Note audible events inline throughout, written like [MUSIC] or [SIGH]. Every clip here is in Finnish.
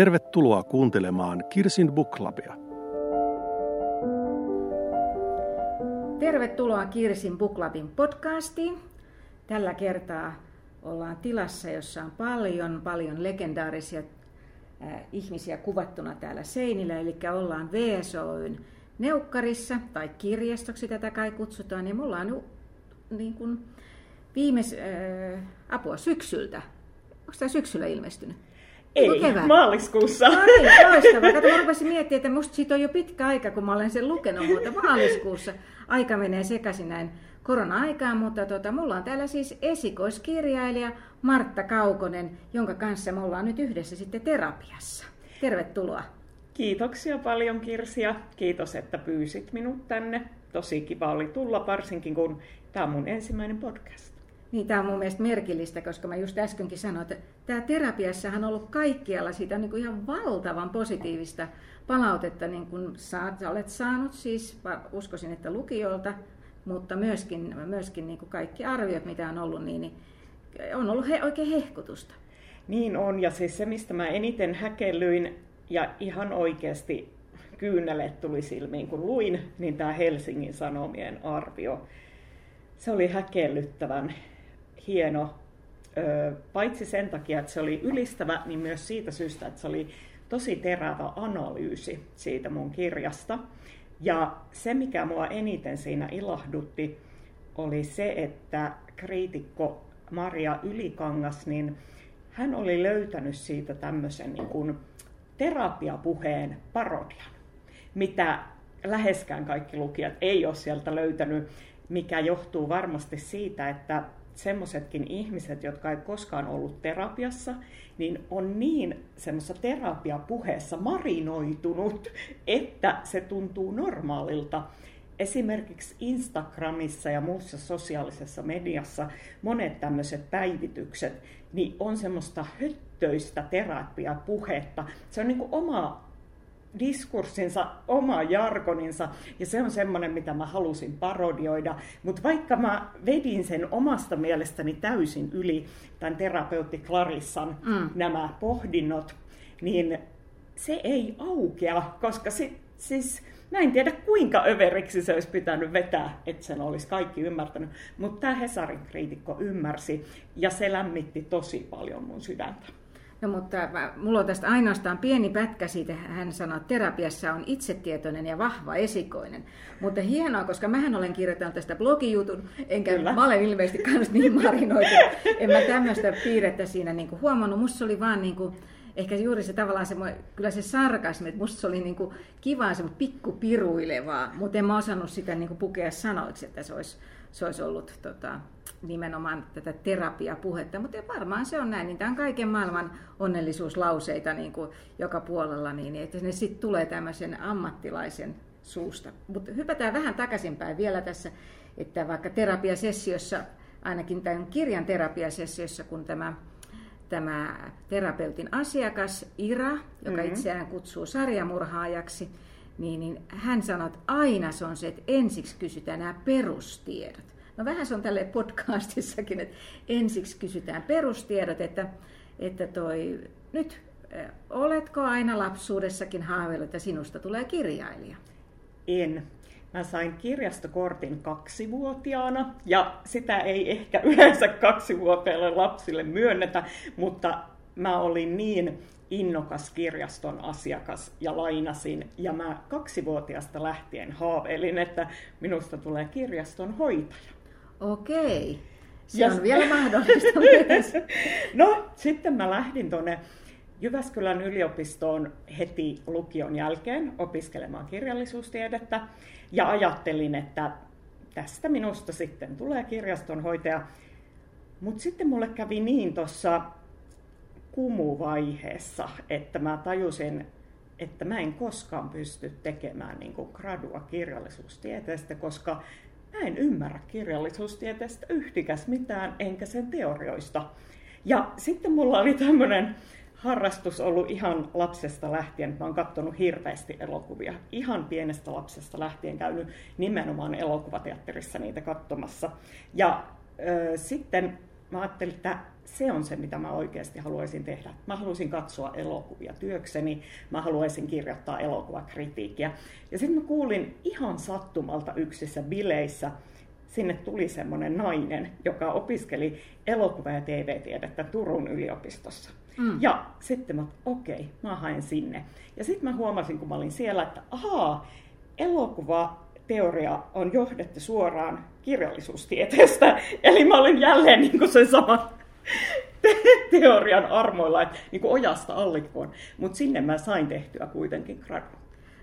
Tervetuloa kuuntelemaan Kirsin Book Clubia. Tervetuloa Kirsin Book Clubin podcastiin. Tällä kertaa ollaan tilassa, jossa on paljon, paljon legendaarisia äh, ihmisiä kuvattuna täällä seinillä. Eli ollaan VSOyn neukkarissa, tai kirjastoksi tätä kai kutsutaan, ja mulla on niin kuin, viimeis, äh, apua syksyltä. Onko tämä syksyllä ilmestynyt? Ei, kevään? maaliskuussa. No niin. Kato, mä rupesin miettimään, että musta siitä on jo pitkä aika, kun mä olen sen lukenut, mutta maaliskuussa aika menee sekaisin näin korona-aikaan, mutta tota, mulla on täällä siis esikoiskirjailija Martta Kaukonen, jonka kanssa me ollaan nyt yhdessä sitten terapiassa. Tervetuloa. Kiitoksia paljon Kirsi ja kiitos, että pyysit minut tänne. Tosi kiva oli tulla, varsinkin kun tämä on mun ensimmäinen podcast. Niin, tämä on mun mielestä merkillistä, koska mä just äskenkin sanoin, että tämä terapiassahan on ollut kaikkialla siitä niin kuin ihan valtavan positiivista palautetta, niin kuin saat, sä olet saanut siis, uskoisin, että lukijoilta, mutta myöskin, myöskin niin kuin kaikki arviot, mitä on ollut, niin, niin on ollut he, oikein hehkutusta. Niin on, ja siis se, mistä mä eniten häkellyin ja ihan oikeasti kyynelet tuli silmiin, kun luin, niin tämä Helsingin Sanomien arvio. Se oli häkellyttävän hieno, paitsi sen takia, että se oli ylistävä, niin myös siitä syystä, että se oli tosi terävä analyysi siitä mun kirjasta. Ja se, mikä mua eniten siinä ilahdutti, oli se, että kriitikko Maria Ylikangas, niin hän oli löytänyt siitä tämmöisen niin kuin terapiapuheen parodian, mitä läheskään kaikki lukijat ei ole sieltä löytänyt, mikä johtuu varmasti siitä, että semmoisetkin ihmiset, jotka ei koskaan ollut terapiassa, niin on niin semmoisessa terapiapuheessa marinoitunut, että se tuntuu normaalilta. Esimerkiksi Instagramissa ja muussa sosiaalisessa mediassa monet tämmöiset päivitykset, niin on semmoista höttöistä terapiapuhetta. Se on niin kuin oma diskurssinsa, oma jargoninsa, ja se on semmoinen, mitä mä halusin parodioida. Mutta vaikka mä vedin sen omasta mielestäni täysin yli tämän terapeutti Clarissan mm. nämä pohdinnot, niin se ei aukea, koska si, siis mä en tiedä kuinka överiksi se olisi pitänyt vetää, että sen olisi kaikki ymmärtänyt. Mutta tämä Hesarin kriitikko ymmärsi ja se lämmitti tosi paljon mun sydäntä. No mutta mä, mulla on tästä ainoastaan pieni pätkä siitä, hän sanoi, että terapiassa on itsetietoinen ja vahva esikoinen. Mutta hienoa, koska mähän olen kirjoittanut tästä blogijutun, enkä Kyllä. mä olen ilmeisesti kanssa niin marinoitu. En mä tämmöistä piirrettä siinä niin kuin huomannut. Musta se oli vaan niin kuin, ehkä juuri se tavallaan se, kyllä se sarkasmi, että musta se oli niin kuin kivaa se pikkupiruilevaa, mutta en mä osannut sitä niin kuin pukea sanoiksi, että se olisi, se olisi ollut tota, nimenomaan tätä terapiapuhetta, mutta varmaan se on näin, niin tämä on kaiken maailman onnellisuuslauseita niin kuin joka puolella, niin että ne sitten tulee tämmöisen ammattilaisen suusta. Mutta hypätään vähän takaisinpäin vielä tässä, että vaikka terapiasessiossa, ainakin tämän kirjan terapiasessiossa, kun tämä tämä terapeutin asiakas Ira, joka mm-hmm. itseään kutsuu sarjamurhaajaksi, niin, niin hän sanoi, että aina se on se, että ensiksi kysytään nämä perustiedot. No vähän se on tälle podcastissakin, että ensiksi kysytään perustiedot, että, että toi, nyt oletko aina lapsuudessakin haaveillut, että sinusta tulee kirjailija? En. Mä sain kirjastokortin kaksivuotiaana ja sitä ei ehkä [LAUGHS] yleensä kaksivuotiaille lapsille myönnetä, mutta mä olin niin innokas kirjaston asiakas ja lainasin. Ja mä kaksivuotiaasta lähtien haaveilin, että minusta tulee kirjaston hoitaja. Okei. Se ja... on vielä mahdollista [LAUGHS] myös. no, sitten mä lähdin tuonne Jyväskylän yliopistoon heti lukion jälkeen opiskelemaan kirjallisuustiedettä ja ajattelin, että tästä minusta sitten tulee kirjastonhoitaja. Mutta sitten mulle kävi niin tuossa kumuvaiheessa, että mä tajusin, että mä en koskaan pysty tekemään niin kuin gradua kirjallisuustieteestä, koska mä en ymmärrä kirjallisuustieteestä yhtikäs mitään, enkä sen teorioista. Ja sitten mulla oli tämmöinen harrastus ollut ihan lapsesta lähtien. Mä oon katsonut hirveästi elokuvia. Ihan pienestä lapsesta lähtien käynyt nimenomaan elokuvateatterissa niitä katsomassa. Ja ö, sitten mä ajattelin, että se on se, mitä mä oikeasti haluaisin tehdä. Mä haluaisin katsoa elokuvia työkseni, mä haluaisin kirjoittaa elokuvakritiikkiä. Ja sitten mä kuulin ihan sattumalta yksissä bileissä, sinne tuli semmoinen nainen, joka opiskeli elokuva- ja TV-tiedettä Turun yliopistossa. Mm. Ja sitten mä okei, okay, mä haen sinne. Ja sitten mä huomasin, kun mä olin siellä, että ahaa, elokuvateoria on johdettu suoraan kirjallisuustieteestä. [LAUGHS] Eli mä olin jälleen niin kuin sen saman [LAUGHS] teorian armoilla, että niin kuin ojasta allikkoon. Mutta sinne mä sain tehtyä kuitenkin gradu.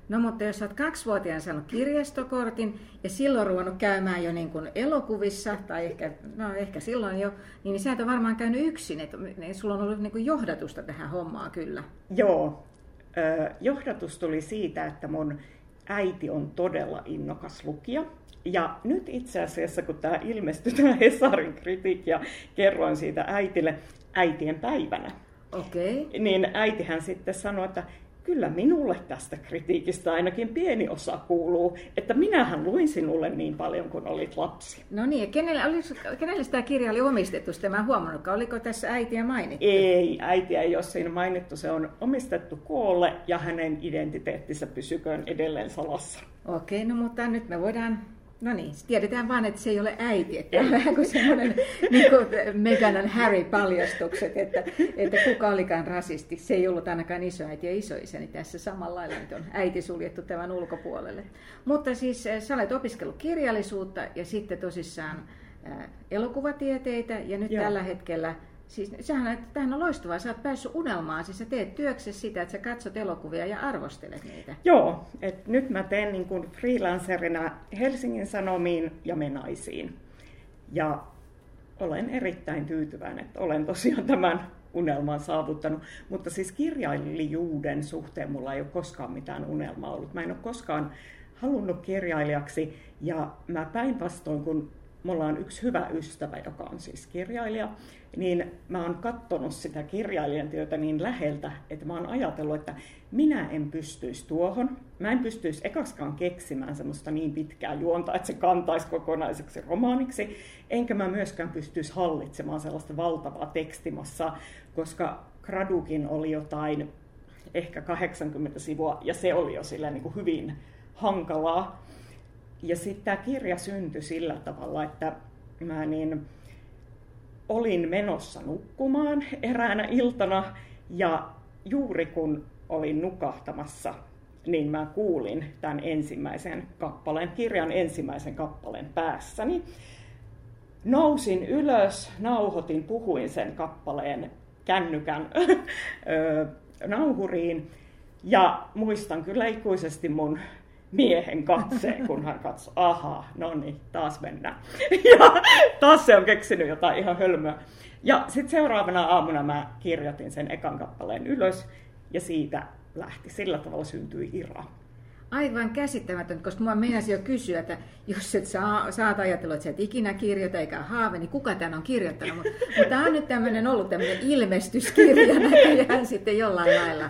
No mutta jos olet kaksivuotiaan saanut kirjastokortin ja silloin ruvennut käymään jo niin kuin elokuvissa, tai ehkä, no ehkä silloin jo, niin, sä et ole varmaan käynyt yksin, että niin sulla on ollut niin kuin johdatusta tähän hommaan kyllä. Joo, johdatus tuli siitä, että mun äiti on todella innokas lukija. Ja nyt itse asiassa, kun tämä ilmestyi, tämä Hesarin kritiikki, ja kerroin siitä äitille äitien päivänä, okay. niin äitihän sitten sanoi, että kyllä minulle tästä kritiikistä ainakin pieni osa kuuluu, että minähän luin sinulle niin paljon kuin olit lapsi. No niin, ja kenelle, olis, kenelle tämä kirja oli omistettu, sitä mä huomannut, oliko tässä äitiä mainittu? Ei, äitiä ei ole siinä mainittu, se on omistettu koolle ja hänen identiteettinsä pysyköön edelleen salassa. Okei, no mutta nyt me voidaan No niin, tiedetään vaan, että se ei ole äiti, että on vähän kuin semmoinen niin kuin Meghan Harry-paljastukset, että, että kuka olikaan rasisti. Se ei ollut ainakaan isoäiti ja isoisäni niin tässä samalla lailla, nyt on äiti suljettu tämän ulkopuolelle. Mutta siis eh, sä olet opiskellut kirjallisuutta ja sitten tosissaan ää, elokuvatieteitä ja nyt Joo. tällä hetkellä Siis sehän, tämähän on loistavaa, sä oot päässyt unelmaan, siis sä teet työksessä sitä, että sä katsot elokuvia ja arvostelet niitä. Joo, että nyt mä teen niin kuin freelancerina Helsingin Sanomiin ja Menaisiin. Ja olen erittäin tyytyväinen, että olen tosiaan tämän unelman saavuttanut. Mutta siis kirjailijuuden suhteen mulla ei ole koskaan mitään unelmaa ollut. Mä en ole koskaan halunnut kirjailijaksi ja mä päinvastoin, kun mulla on yksi hyvä ystävä, joka on siis kirjailija, niin mä oon katsonut sitä kirjailijan työtä niin läheltä, että mä oon ajatellut, että minä en pystyisi tuohon. Mä en pystyisi ekakskaan keksimään semmoista niin pitkää juonta, että se kantaisi kokonaiseksi romaaniksi, enkä mä myöskään pystyisi hallitsemaan sellaista valtavaa tekstimassaa, koska Gradukin oli jotain ehkä 80 sivua, ja se oli jo sillä niin kuin hyvin hankalaa. Ja sitten tämä kirja syntyi sillä tavalla, että mä niin olin menossa nukkumaan eräänä iltana ja juuri kun olin nukahtamassa, niin mä kuulin tämän ensimmäisen kappaleen, kirjan ensimmäisen kappaleen päässäni. Nousin ylös, nauhoitin, puhuin sen kappaleen kännykän [LAUGHS] nauhuriin ja muistan kyllä ikuisesti mun miehen katseen, kun hän katsoi, aha, no niin, taas mennään. [LAUGHS] Ja taas se on keksinyt jotain ihan hölmöä. Ja sitten seuraavana aamuna mä kirjoitin sen ekan kappaleen ylös, ja siitä lähti. Sillä tavalla syntyi Ira. Aivan käsittämätön, koska mua meinasi jo kysyä, että jos et saa, saat ajatella, että sä et ikinä kirjoita eikä haave, niin kuka tämän on kirjoittanut? Mutta, mutta tämä on nyt tämmöinen ollut tämmöinen ilmestyskirja näköjään sitten jollain lailla.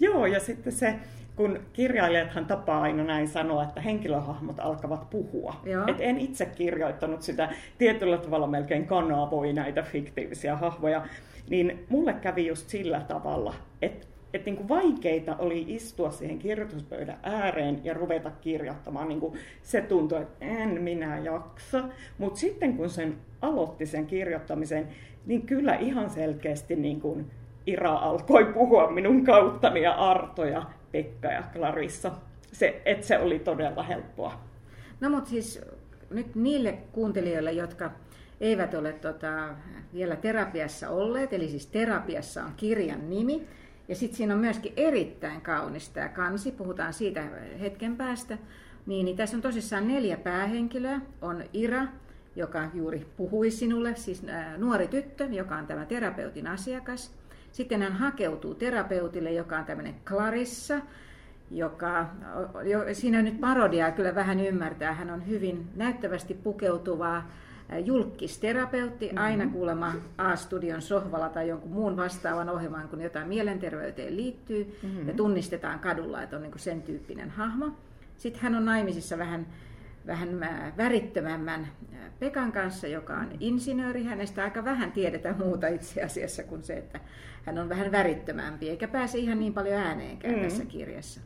Joo, ja sitten se kun kirjailijathan tapaa aina näin sanoa, että henkilöhahmot alkavat puhua. Et en itse kirjoittanut sitä tietyllä tavalla melkein kanavoi näitä fiktiivisiä hahmoja, niin mulle kävi just sillä tavalla, että että niin kuin vaikeita oli istua siihen kirjoituspöydän ääreen ja ruveta kirjoittamaan. Niin kuin se tuntui, että en minä jaksa. Mutta sitten kun sen aloitti sen kirjoittamisen, niin kyllä ihan selkeästi niin kuin Ira alkoi puhua minun kauttani ja Arto ja Pekka ja Clarissa. Se, et se oli todella helppoa. No mutta siis nyt niille kuuntelijoille, jotka eivät ole tota, vielä terapiassa olleet, eli siis terapiassa on kirjan nimi, ja sitten siinä on myöskin erittäin kaunis tämä kansi, puhutaan siitä hetken päästä, niin, niin tässä on tosissaan neljä päähenkilöä. On Ira, joka juuri puhui sinulle, siis nuori tyttö, joka on tämä terapeutin asiakas. Sitten hän hakeutuu terapeutille, joka on tämmöinen Clarissa, joka, jo, siinä nyt parodiaa kyllä vähän ymmärtää. Hän on hyvin näyttävästi pukeutuva julkisterapeutti, mm-hmm. aina kuulemma A-studion sohvalla tai jonkun muun vastaavan ohjelman, kun jotain mielenterveyteen liittyy, mm-hmm. ja tunnistetaan kadulla, että on niin sen tyyppinen hahmo. Sitten hän on naimisissa vähän vähän värittömämmän Pekan kanssa, joka on insinööri. Hänestä aika vähän tiedetään muuta itse asiassa kuin se, että hän on vähän värittömämpi, eikä pääse ihan niin paljon ääneenkään mm. tässä kirjassa.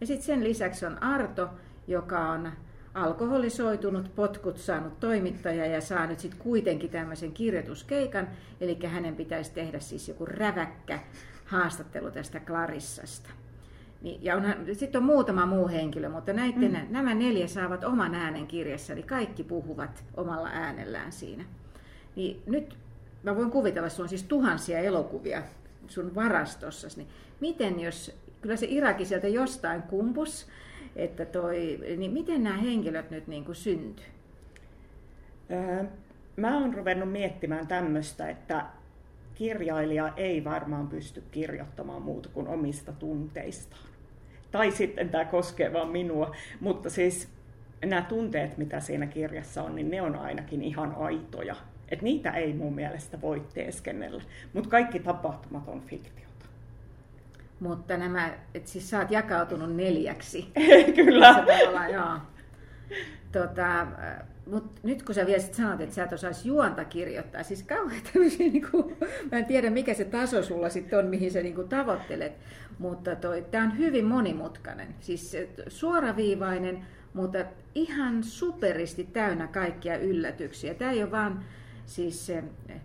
Ja sitten sen lisäksi on Arto, joka on alkoholisoitunut, potkut saanut toimittaja ja saa nyt sitten kuitenkin tämmöisen kirjoituskeikan, eli hänen pitäisi tehdä siis joku räväkkä haastattelu tästä Clarissasta. Niin, ja sitten on muutama muu henkilö, mutta näiden, mm. nämä neljä saavat oman äänen kirjassa, eli kaikki puhuvat omalla äänellään siinä. Niin nyt mä voin kuvitella, sulla on siis tuhansia elokuvia sun varastossasi, niin miten jos, kyllä se Iraki sieltä jostain kumpus, että toi, niin miten nämä henkilöt nyt niin kuin syntyi? Öö, mä oon ruvennut miettimään tämmöistä, että kirjailija ei varmaan pysty kirjoittamaan muuta kuin omista tunteistaan. Tai sitten tämä koskee vain minua, mutta siis nämä tunteet, mitä siinä kirjassa on, niin ne on ainakin ihan aitoja. Et niitä ei mun mielestä voi teeskennellä, mutta kaikki tapahtumat on fiktiota. Mutta nämä, että siis sä oot jakautunut neljäksi. [LAUGHS] Kyllä. joo. Tota, mutta nyt kun sä vielä sit sanot, että sä et osaisi juonta kirjoittaa, siis kauhean tämmöisiä, niin kuin, mä en tiedä mikä se taso sulla sitten on, mihin sä niin kuin tavoittelet, mutta tämä on hyvin monimutkainen, siis suoraviivainen, mutta ihan superisti täynnä kaikkia yllätyksiä. Tämä ei ole vaan siis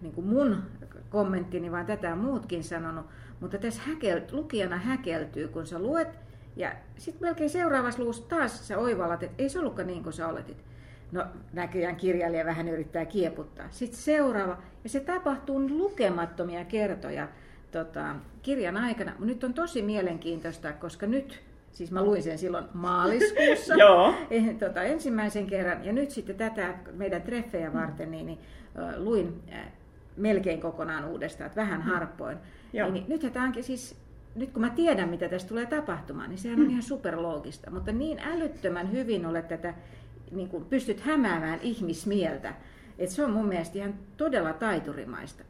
niin kuin mun kommenttini, vaan tätä on muutkin sanonut, mutta tässä häkel, lukijana häkeltyy, kun sä luet, ja sitten melkein seuraavassa luvussa taas sä oivallat, että ei se ollutkaan niin kuin sä oletit. No näköjään kirjailija vähän yrittää kieputtaa. Sitten seuraava, ja se tapahtuu lukemattomia kertoja tota, kirjan aikana. Nyt on tosi mielenkiintoista, koska nyt, siis mä luin sen silloin maaliskuussa [LAUGHS] Joo. Eh, tota, ensimmäisen kerran, ja nyt sitten tätä meidän treffejä varten, niin, niin uh, luin äh, melkein kokonaan uudestaan, että vähän harpoin. Niin, niin, nyt tämä onkin siis nyt kun mä tiedän, mitä tästä tulee tapahtumaan, niin sehän on mm. ihan superloogista. Mutta niin älyttömän hyvin olet tätä niin kuin pystyt hämäämään ihmismieltä. Että se on mun mielestä ihan todella taiturimaista.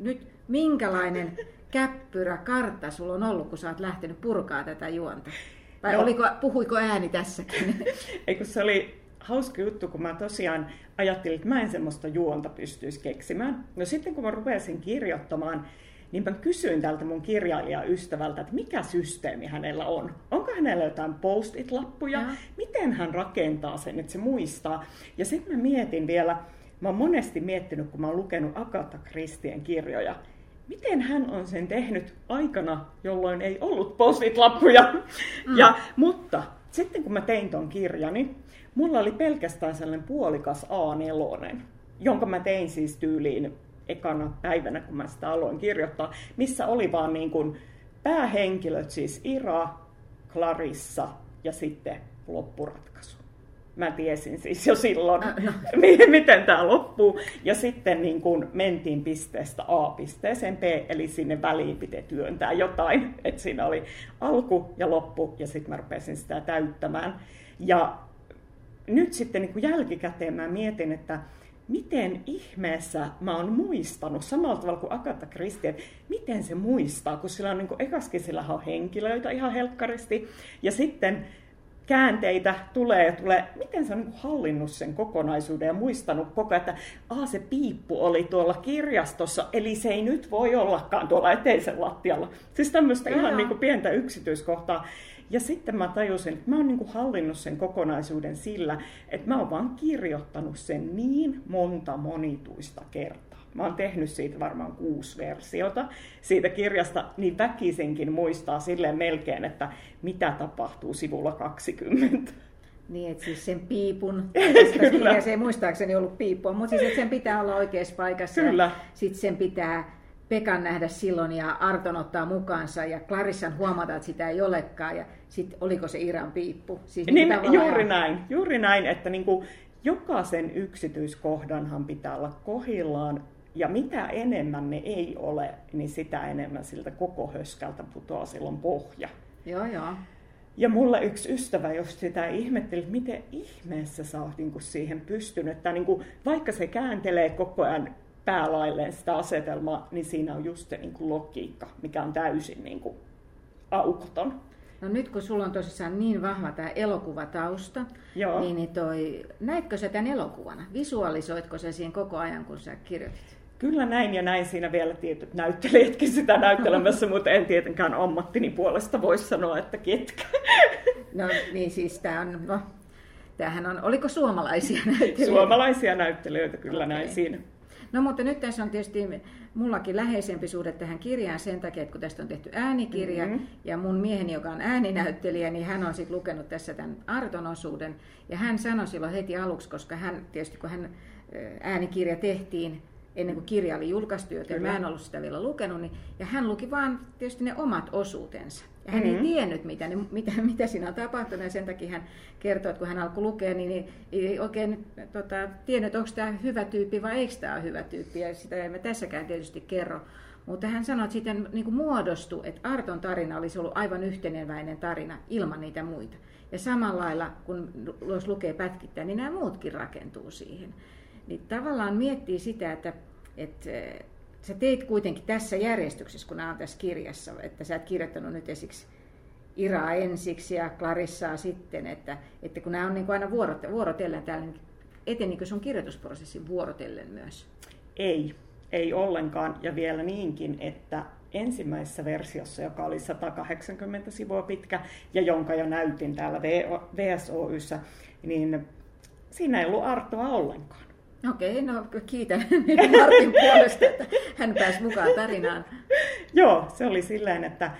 Nyt minkälainen [LAUGHS] käppyrä, kartta sulla on ollut, kun sä oot lähtenyt purkaa tätä juonta? Vai no. oliko, puhuiko ääni tässäkin? [LAUGHS] Eikö se oli hauska juttu, kun mä tosiaan ajattelin, että mä en semmoista juonta pystyisi keksimään. No sitten kun mä rupesin kirjoittamaan, niin mä kysyin tältä mun kirjailijaystävältä, että mikä systeemi hänellä on. Onko hänellä jotain post-it-lappuja? Ja. Miten hän rakentaa sen, että se muistaa? Ja sitten mä mietin vielä, mä oon monesti miettinyt, kun mä oon lukenut Agatha Christien kirjoja, miten hän on sen tehnyt aikana, jolloin ei ollut post-it-lappuja. Mm. Ja, mutta sitten kun mä tein ton kirjani, mulla oli pelkästään sellainen puolikas A4, jonka mä tein siis tyyliin ekana päivänä, kun mä sitä aloin kirjoittaa, missä oli vaan niin kuin päähenkilöt, siis Ira, Clarissa ja sitten loppuratkaisu. Mä tiesin siis jo silloin, no. [LAUGHS] miten tämä loppuu. Ja sitten niin kun mentiin pisteestä A pisteeseen B, eli sinne väliin piti työntää jotain. Että siinä oli alku ja loppu, ja sitten mä rupesin sitä täyttämään. Ja nyt sitten niin jälkikäteen mä mietin, että miten ihmeessä mä oon muistanut, samalla tavalla kuin Agatha Christie, että miten se muistaa, kun sillä on niin kuin, ekaskin sillä on henkilöitä ihan helkkaristi, ja sitten käänteitä tulee ja tulee, miten sä on niin hallinnut sen kokonaisuuden ja muistanut koko ajan, että Aa, se piippu oli tuolla kirjastossa, eli se ei nyt voi ollakaan tuolla eteisen lattialla. Siis tämmöistä ihan niin kuin pientä yksityiskohtaa. Ja sitten mä tajusin, että mä oon niin kuin hallinnut sen kokonaisuuden sillä, että mä oon vaan kirjoittanut sen niin monta monituista kertaa. Mä oon tehnyt siitä varmaan kuusi versiota siitä kirjasta, niin väkisenkin muistaa silleen melkein, että mitä tapahtuu sivulla 20. Niin, että siis sen piipun, [LAUGHS] Kyllä. se ei muistaakseni ollut piippua, mutta siis että sen pitää olla oikeassa paikassa. Kyllä. Sitten sen pitää Pekan nähdä silloin ja Arton ottaa mukaansa ja Clarissan huomata, että sitä ei olekaan ja sitten oliko se Iran piippu. Siis niin, niin juuri ihan... näin, juuri näin, että niin kuin jokaisen yksityiskohdanhan pitää olla kohillaan ja mitä enemmän ne ei ole, niin sitä enemmän siltä koko höskältä putoaa silloin pohja. Joo, joo. Ja mulle yksi ystävä jos sitä ihmetteli, että miten ihmeessä sä oot niin kuin siihen pystynyt. Että niin kuin, vaikka se kääntelee koko ajan päälailleen sitä asetelmaa, niin siinä on just se niin kuin logiikka, mikä on täysin niin kuin aukoton. No nyt kun sulla on tosissaan niin vahva tämä elokuvatausta, Joo. niin, niin toi, näitkö sä tämän elokuvana? Visualisoitko sä siinä koko ajan, kun sä kirjoitit? Kyllä näin ja näin siinä vielä tietyt näyttelijätkin sitä näyttelemässä, [LAUGHS] mutta en tietenkään ammattini puolesta voi sanoa, että ketkä. No niin siis tämä on, no, tämähän on, oliko suomalaisia [LAUGHS] näyttelijöitä? Suomalaisia näyttelijöitä kyllä Okei. näin siinä. No mutta nyt tässä on tietysti mullakin läheisempi suhde tähän kirjaan sen takia, että kun tästä on tehty äänikirja Mhm. ja mun mieheni, joka on ääninäyttelijä, niin hän on sitten lukenut tässä tämän Arton osuuden ja hän sanoi silloin heti aluksi, koska hän tietysti kun hän äänikirja tehtiin ennen kuin kirja oli julkaistu, joten Kyllä. mä en ollut sitä vielä lukenut, niin, ja hän luki vaan tietysti ne omat osuutensa. Ja hän Mhm. ei tiennyt, mitä, ne, [LAUGHS] mitä, mitä siinä on tapahtunut, ja sen takia hän kertoi, että kun hän alkoi lukea, niin ei, ei oikein tota, tiennyt, että onko tämä hyvä tyyppi vai eikö tämä ole hyvä tyyppi, ja sitä emme tässäkään tietysti kerro. Mutta hän sanoi, että sitten niin muodostui, että Arton tarina olisi ollut aivan yhteneväinen tarina ilman niitä muita. Ja samalla lailla, kun jos lukee pätkittäin, niin nämä muutkin rakentuu siihen. Niin tavallaan miettii sitä, että, että sä teit kuitenkin tässä järjestyksessä, kun nämä on tässä kirjassa, että sä et kirjoittanut nyt esiksi Iraa ensiksi ja Clarissaa sitten, että, että kun nämä on niin kuin aina vuorot- vuorotellen täällä, niin etenikö sun kirjoitusprosessin vuorotellen myös? Ei, ei ollenkaan. Ja vielä niinkin, että ensimmäisessä versiossa, joka oli 180 sivua pitkä ja jonka jo näytin täällä VSOYssä, niin siinä ei ollut Artoa ollenkaan. Okei, no kiitän [LAUGHS] Martin puolesta, että hän pääsi mukaan tarinaan. Joo, se oli silleen, että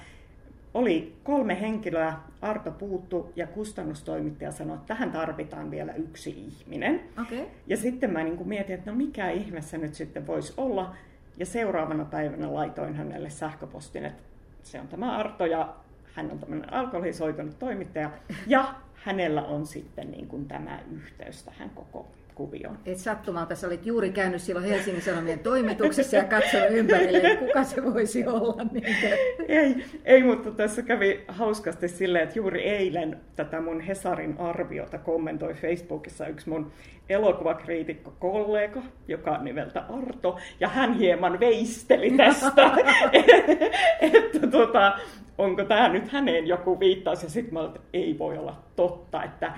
oli kolme henkilöä, Arto puuttu ja kustannustoimittaja sanoi, että tähän tarvitaan vielä yksi ihminen. Okei. Ja sitten mä niin kuin mietin, että no mikä ihme se nyt sitten voisi olla. Ja seuraavana päivänä laitoin hänelle sähköpostin, että se on tämä Arto ja hän on tämmöinen alkoholisoitunut toimittaja. Ja hänellä on sitten niin kuin tämä yhteys tähän koko kuvioon. Et sattumalta sä olit juuri käynyt silloin Helsingin Sanomien toimituksessa ja katsonut ympärille, että kuka se voisi olla. Niin Ei, ei, mutta tässä kävi hauskasti silleen, että juuri eilen tätä mun Hesarin arviota kommentoi Facebookissa yksi mun elokuvakriitikko kollega, joka on nimeltä Arto, ja hän hieman veisteli tästä, [LAUGHS] että tota, onko tämä nyt häneen joku viittaus, ja sitten mä olin, että ei voi olla totta, että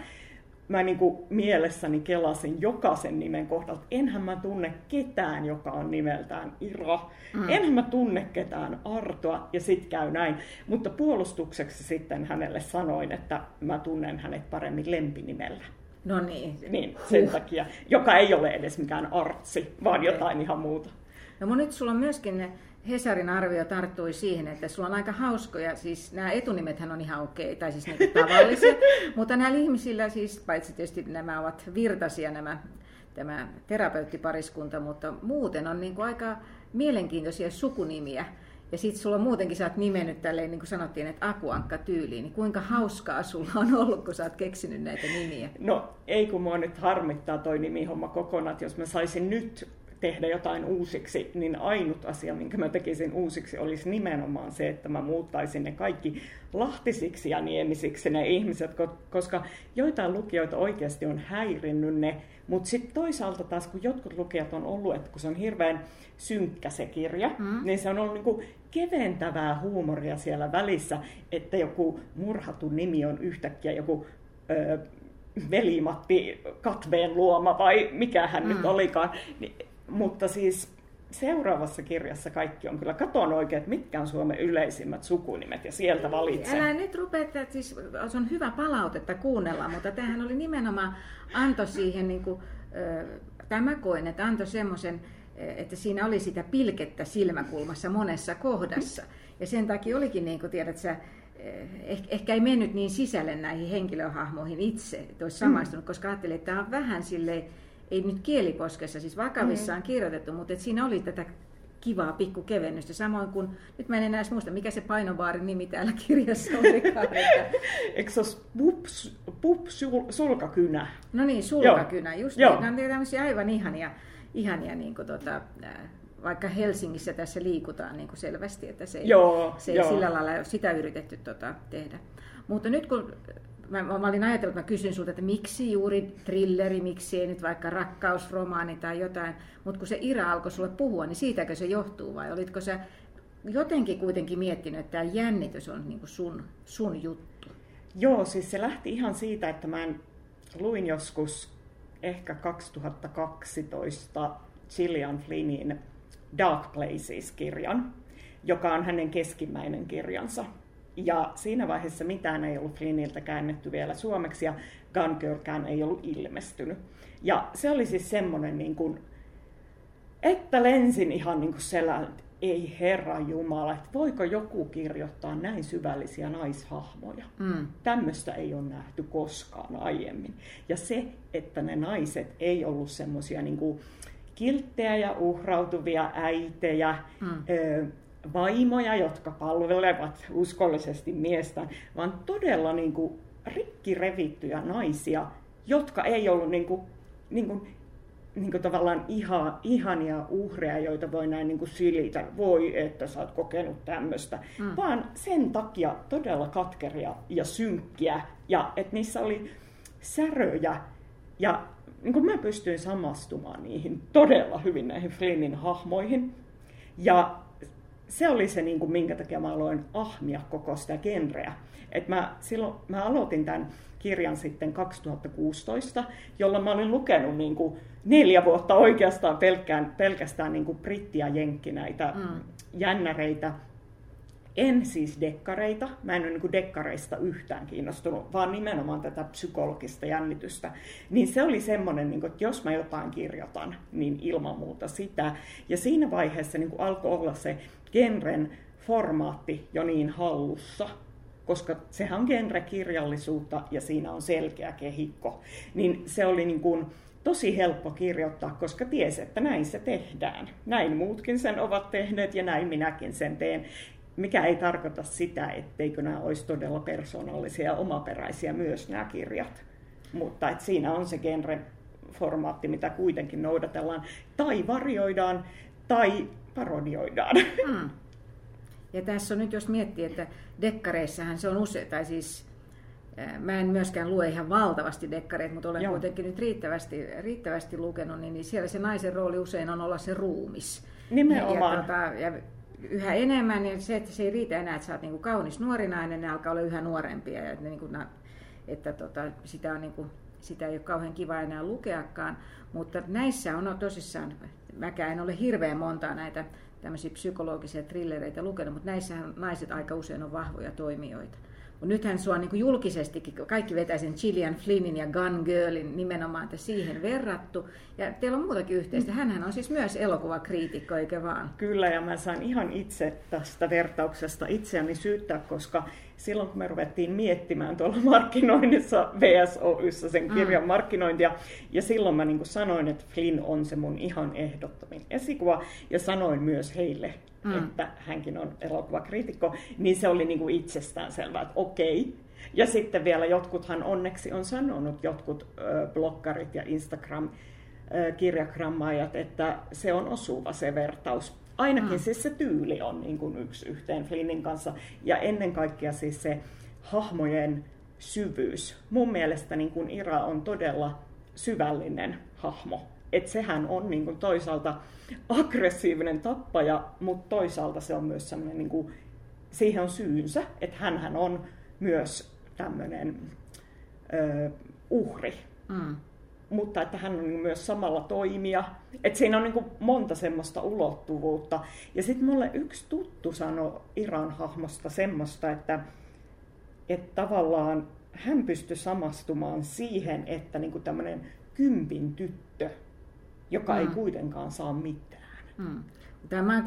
mä niin kuin mielessäni kelasin jokaisen nimen kohdalta. Enhän mä tunne ketään, joka on nimeltään Ira. Mm. Enhän mä tunne ketään Artoa, ja sit käy näin. Mutta puolustukseksi sitten hänelle sanoin, että mä tunnen hänet paremmin lempinimellä. No niin. Niin, sen takia, joka ei ole edes mikään artsi, vaan jotain ihan muuta. No mun nyt sulla on myöskin ne Hesarin arvio tarttui siihen, että sulla on aika hauskoja, siis nämä etunimethän on ihan okei, tai siis niin tavallisia, [LAUGHS] mutta näillä ihmisillä siis, paitsi tietysti nämä ovat virtaisia nämä, tämä terapeuttipariskunta, mutta muuten on niin kuin aika mielenkiintoisia sukunimiä. Ja sitten sulla muutenkin sä oot nimennyt tälleen, niin kuin sanottiin, että akuankka tyyliin. Niin kuinka hauskaa sulla on ollut, kun sä oot keksinyt näitä nimiä? No ei kun mua nyt harmittaa toi nimihomma kokonaan, jos mä saisin nyt tehdä jotain uusiksi, niin ainut asia, minkä mä tekisin uusiksi, olisi nimenomaan se, että mä muuttaisin ne kaikki lahtisiksi ja niemisiksi ne ihmiset, koska joitain lukijoita oikeasti on häirinnyt ne, mutta sitten toisaalta taas, kun jotkut lukijat on ollut, että kun se on hirveän synkkä se kirja, mm. niin se on ollut niinku keventävää huumoria siellä välissä, että joku murhattu nimi on yhtäkkiä joku... Öö, Veli-Matti Katveen luoma vai mikä hän mm. nyt olikaan. Niin, mutta siis seuraavassa kirjassa kaikki on kyllä, katon oikein, että mitkä on Suomen yleisimmät sukunimet ja sieltä valitsen. Älä nyt rupea, että siis se on hyvä palautetta kuunnella, mutta tämähän oli nimenomaan anto siihen, niin kuin, tai mä koin, että antoi semmoisen, että siinä oli sitä pilkettä silmäkulmassa monessa kohdassa. Ja sen takia olikin, niin kuin tiedät sä, ehkä ei mennyt niin sisälle näihin henkilöhahmoihin itse, että olisi samaistunut, koska ajattelin, että tämä on vähän silleen, ei nyt kieliposkessa, siis vakavissaan mm. kirjoitettu, mutta että siinä oli tätä kivaa pikkukevennystä. Samoin kuin, nyt mä en enää muista, mikä se painovaarin nimi täällä kirjassa olikaan. Että... [LAUGHS] Eikö se pups, sulkakynä? No niin, sulkakynä, Joo. just Joo. niin. Nämä on tämmöisiä aivan ihania, ihania niin kuin tota, vaikka Helsingissä tässä liikutaan niin kuin selvästi, että se ei, joo, se ei joo. sillä lailla ole sitä yritetty tota, tehdä. Mutta nyt kun mä, mä olin ajatellut, että mä kysyn sulta, että miksi juuri trilleri, miksi ei nyt vaikka rakkausromaani tai jotain, mutta kun se Ira alkoi sulle puhua, niin siitäkö se johtuu vai olitko sä jotenkin kuitenkin miettinyt, että tämä jännitys on niin sun, sun juttu. Joo, siis se lähti ihan siitä, että mä luin joskus ehkä 2012 Gillian Flynnin Dark Places-kirjan, joka on hänen keskimmäinen kirjansa. Ja siinä vaiheessa mitään ei ollut Flynniltä käännetty vielä suomeksi ja Gun Girlkään ei ollut ilmestynyt. Ja se oli siis semmoinen, niin kuin, että lensin ihan niin kuin selän, ei herra Jumala, että voiko joku kirjoittaa näin syvällisiä naishahmoja. Mm. Tämmöistä ei ole nähty koskaan aiemmin. Ja se, että ne naiset ei ollut semmoisia niin kilttejä ja uhrautuvia äitejä, mm. ö, vaimoja, jotka palvelevat uskollisesti miestä, vaan todella niin kuin rikki revittyjä naisia, jotka ei ollut niin kuin, niin kuin, niin kuin tavallaan ihan, ihania uhreja, joita voi näin niin kuin silitä, voi että sä oot kokenut tämmöistä, mm. vaan sen takia todella katkeria ja synkkiä, ja että niissä oli säröjä, ja niin kuin mä pystyin samastumaan niihin todella hyvin näihin Flynnin hahmoihin. Ja se oli se, niin kuin, minkä takia mä aloin ahmia koko sitä genreä. Et mä, silloin mä aloitin tämän kirjan sitten 2016, jolla mä olin lukenut niin kuin neljä vuotta oikeastaan pelkkään, pelkästään niin kuin britti- ja jenkki näitä mm. jännäreitä en siis dekkareita, mä en ole niin dekkareista yhtään kiinnostunut, vaan nimenomaan tätä psykologista jännitystä. Niin se oli semmoinen, niin kuin, että jos mä jotain kirjoitan, niin ilman muuta sitä. Ja siinä vaiheessa niin kuin alkoi olla se genren formaatti jo niin hallussa, koska sehän on genrekirjallisuutta ja siinä on selkeä kehikko. Niin se oli niin kuin, tosi helppo kirjoittaa, koska tiesi, että näin se tehdään. Näin muutkin sen ovat tehneet ja näin minäkin sen teen mikä ei tarkoita sitä, etteikö nämä olisi todella persoonallisia ja omaperäisiä myös nämä kirjat. Mutta että siinä on se genre-formaatti, mitä kuitenkin noudatellaan. Tai varjoidaan, tai parodioidaan. Mm. Ja tässä on nyt, jos miettii, että dekkareissahan se on usein, tai siis mä en myöskään lue ihan valtavasti dekkareita, mutta olen Joo. kuitenkin nyt riittävästi, riittävästi lukenut, niin, niin siellä se naisen rooli usein on olla se ruumis. Nimenomaan. Ja, tota, ja yhä enemmän, niin se, että se ei riitä enää, että sä oot niin kuin kaunis nuori nainen, ne alkaa olla yhä nuorempia. Ja niin kuin, että tota, sitä, on niin kuin, sitä ei ole kauhean kiva enää lukeakaan. Mutta näissä on tosissaan, mäkään en ole hirveän montaa näitä tämmöisiä psykologisia trillereitä lukenut, mutta näissä naiset aika usein on vahvoja toimijoita. Mutta nythän sua niin kuin julkisestikin, kaikki vetää sen Gillian Flynnin ja Gun Girlin nimenomaan että siihen verrattu. Ja teillä on muutakin yhteistä. Hänhän on siis myös elokuvakriitikko, eikö vaan? Kyllä, ja mä saan ihan itse tästä vertauksesta itseäni syyttää, koska silloin kun me ruvettiin miettimään tuolla markkinoinnissa VSOYssä sen mm. kirjan mm. markkinointia, ja silloin mä niin sanoin, että Flynn on se mun ihan ehdottomin esikuva, ja sanoin myös heille, mm. että hänkin on elokuvakriitikko, niin se oli niin kuin itsestään selvää, että okei. Ja sitten vielä jotkuthan onneksi on sanonut, jotkut äh, bloggarit ja Instagram kirjakrammaajat, että se on osuva se vertaus. Ainakin mm. siis se tyyli on niin kuin yksi yhteen Flynnin kanssa. Ja ennen kaikkea siis se hahmojen syvyys. Mun mielestä niin kuin Ira on todella syvällinen hahmo. Et sehän on niin kuin toisaalta aggressiivinen tappaja, mutta toisaalta se on myös sellainen, niin kuin, siihen on syynsä, että hän on myös tämmöinen uhri. Mm mutta että hän on myös samalla toimija. Että siinä on niin monta semmoista ulottuvuutta. Ja sitten mulle yksi tuttu sanoi Iran hahmosta semmoista, että, että tavallaan hän pystyi samastumaan siihen, että niin tämmöinen kympin tyttö, joka mm. ei kuitenkaan saa mitään. Mm. Tai mä en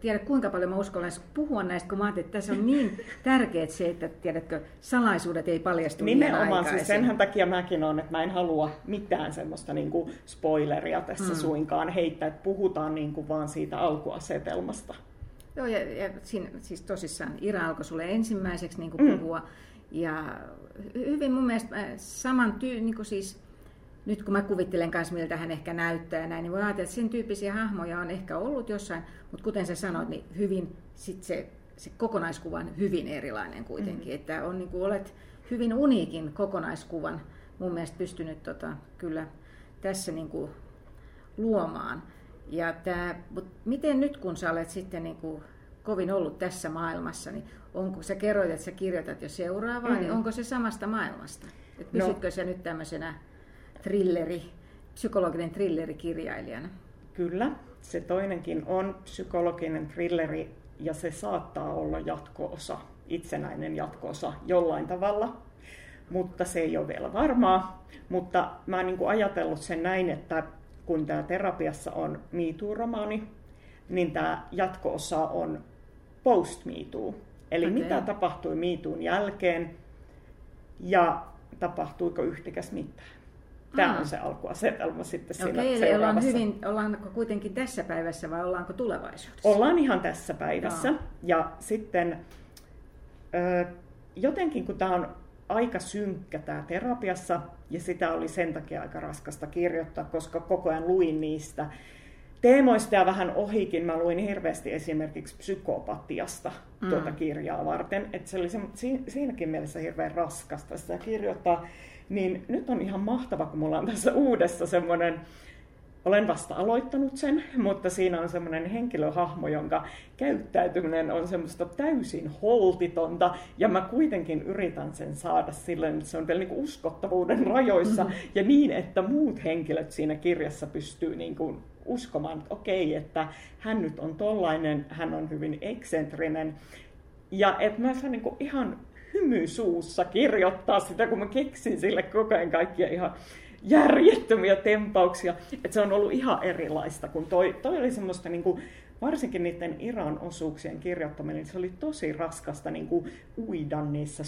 tiedä kuinka paljon mä uskallan puhua näistä, kun mä ajattelin, että tässä on niin [LAUGHS] tärkeää se, että tiedätkö, salaisuudet ei paljastu Nimenomaan, siis senhän takia mäkin on, että mä en halua mitään semmoista niin kuin spoileria tässä hmm. suinkaan heittää, että puhutaan niin kuin vaan siitä alkuasetelmasta. Joo, ja, ja siinä, siis tosissaan Ira alkoi sulle ensimmäiseksi niin kuin mm. puhua, ja hyvin mun mielestä äh, saman tyy, niin kuin siis nyt kun mä kuvittelen myös, miltä hän ehkä näyttää ja näin, niin voi ajatella, että sen tyyppisiä hahmoja on ehkä ollut jossain, mutta kuten sä sanoit, niin hyvin sit se, se kokonaiskuva on hyvin erilainen kuitenkin, mm. että on, niin kuin, olet hyvin uniikin kokonaiskuvan mun mielestä pystynyt tota, kyllä tässä niin kuin, luomaan. Ja tää, mut miten nyt kun sä olet sitten niin kuin, kovin ollut tässä maailmassa, niin onko, sä kerroit, että sä kirjoitat jo seuraavaa, mm. niin onko se samasta maailmasta? Et no. pysytkö no. sä nyt tämmöisenä thrilleri, psykologinen thrillerikirjailijana? Kyllä, se toinenkin on psykologinen thrilleri ja se saattaa olla jatkoosa, itsenäinen jatkoosa jollain tavalla, mutta se ei ole vielä varmaa. Mutta mä oon niin ajatellut sen näin, että kun tämä terapiassa on MeToo-romaani, niin tämä jatko-osa on post MeToo. Eli okay. mitä tapahtui MeToon jälkeen ja tapahtuiko yhtikäs mitään. Tämä Aa. on se alkuasetelma sitten siinä Okei, eli ollaan hyvin, ollaanko kuitenkin tässä päivässä vai ollaanko tulevaisuudessa? Ollaan ihan tässä päivässä. Aa. Ja sitten jotenkin kun tämä on aika synkkä tämä terapiassa, ja sitä oli sen takia aika raskasta kirjoittaa, koska koko ajan luin niistä teemoista ja vähän ohikin. Mä luin hirveästi esimerkiksi psykopatiasta mm. tuota kirjaa varten, että se oli se, siinäkin mielessä hirveän raskasta sitä kirjoittaa. Niin nyt on ihan mahtava, kun mulla on tässä uudessa semmoinen olen vasta aloittanut sen, mutta siinä on semmoinen henkilöhahmo, jonka käyttäytyminen on semmoista täysin holtitonta, ja mä kuitenkin yritän sen saada silleen, että se on vielä niin uskottavuuden rajoissa, mm-hmm. ja niin, että muut henkilöt siinä kirjassa pystyy niin kuin uskomaan, että okei, että hän nyt on tollainen, hän on hyvin eksentrinen, ja että mä saan niin kuin ihan hymy suussa kirjoittaa sitä, kun mä keksin sille koko ajan kaikkia ihan järjettömiä tempauksia. Että se on ollut ihan erilaista, kun toi, toi oli semmoista niin kuin, varsinkin niiden Iran osuuksien kirjoittaminen, niin se oli tosi raskasta niin kuin, uida niissä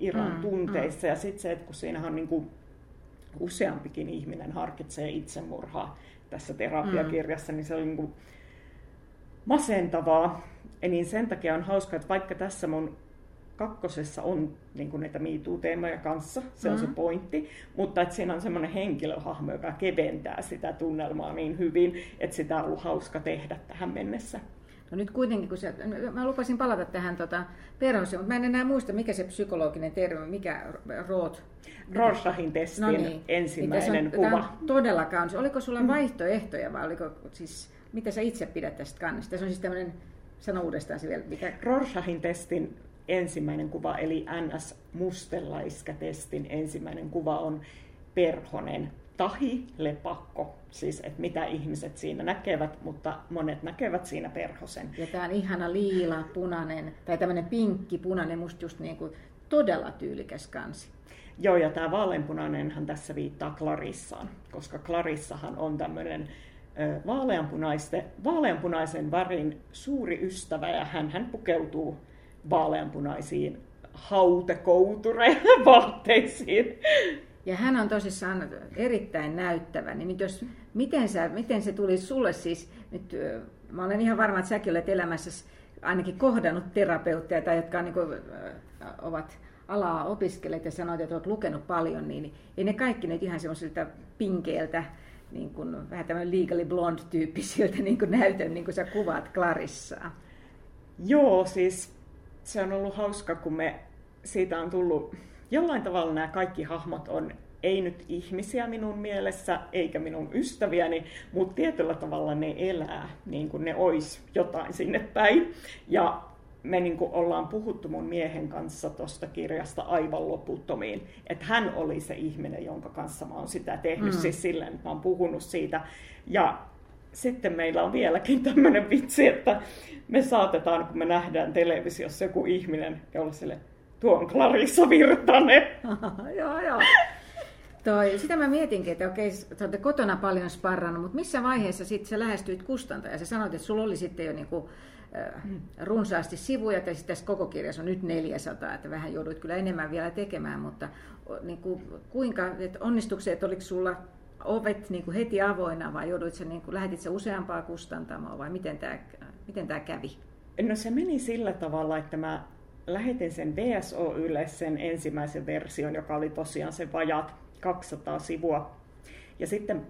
Iran mm, tunteissa. Mm. Ja sitten se, että kun siinä on niin kuin, useampikin ihminen harkitsee itsemurhaa tässä terapiakirjassa, mm. niin se oli niin kuin, masentavaa. Ja niin sen takia on hauska, että vaikka tässä mun kakkosessa on niin kuin näitä MeToo-teemoja kanssa, se on mm. se pointti, mutta että siinä on semmoinen henkilöhahmo, joka keventää sitä tunnelmaa niin hyvin, että sitä on ollut hauska tehdä tähän mennessä. No nyt kuitenkin, kun se, mä lupasin palata tähän tota, perhooseen, mutta mä en enää muista, mikä se psykologinen termi, mikä Roth. Rorsachin testin no niin, ensimmäinen niin on, kuva. On todella kaunis. Oliko sulla mm. vaihtoehtoja vai oliko siis, mitä sä itse pidät tästä kannesta? Se on siis tämmöinen, sano uudestaan se vielä. Mikä... Rorsachin testin ensimmäinen kuva, eli NS-mustellaiskätestin ensimmäinen kuva on perhonen tahi lepakko, siis että mitä ihmiset siinä näkevät, mutta monet näkevät siinä perhosen. Ja tämä on ihana liila, punainen, tai tämmöinen pinkki, punainen, musta just niin kuin todella tyylikäs kansi. Joo, ja tämä vaaleanpunainenhan tässä viittaa Clarissaan, koska Clarissahan on tämmöinen vaaleanpunaisen värin suuri ystävä, ja hän, hän pukeutuu vaaleanpunaisiin hautekoutureihin vaatteisiin. Ja hän on tosissaan erittäin näyttävä. Niin jos, miten, sä, miten se tuli sulle siis, nyt, mä olen ihan varma, että säkin olet elämässä ainakin kohdannut terapeutteja tai jotka on, niin kuin, ovat alaa opiskelleet ja sanoit, että olet lukenut paljon, niin ei ne kaikki nyt ihan semmoisilta pinkeiltä, niin kuin, vähän tämmöinen legally blonde-tyyppisiltä niin kuin näytön, niin kuin sä kuvaat Clarissaa. Joo, siis se on ollut hauska, kun me siitä on tullut, jollain tavalla nämä kaikki hahmot on ei nyt ihmisiä minun mielessä, eikä minun ystäviäni, mutta tietyllä tavalla ne elää niin kuin ne ois jotain sinne päin. Ja me niin kuin ollaan puhuttu mun miehen kanssa tuosta kirjasta aivan loputtomiin. Että hän oli se ihminen, jonka kanssa mä oon sitä tehnyt, mm. siis silleen, että mä oon puhunut siitä. Ja sitten meillä on vieläkin tämmöinen vitsi, että me saatetaan, kun me nähdään televisiossa joku ihminen, ja olla sille, tuo on Clarissa Virtanen. [LAUGHS] joo, joo. Toi, sitä mä mietinkin, että okei, sä olette kotona paljon sparrannut, mutta missä vaiheessa sitten sä lähestyit kustantaja? Sä sanoit, että sulla oli sitten jo niinku, äh, runsaasti sivuja, ja sitten tässä koko kirjassa on nyt 400, että vähän jouduit kyllä enemmän vielä tekemään, mutta niin kuin, kuinka, että onnistukset, oliko sulla ovet niin kuin heti avoinna vai joudut niin kuin, lähetit se useampaa kustantamoa vai miten tämä, miten tämä kävi? No se meni sillä tavalla, että mä lähetin sen VSOYlle sen ensimmäisen version, joka oli tosiaan se vajat 200 sivua. Ja sitten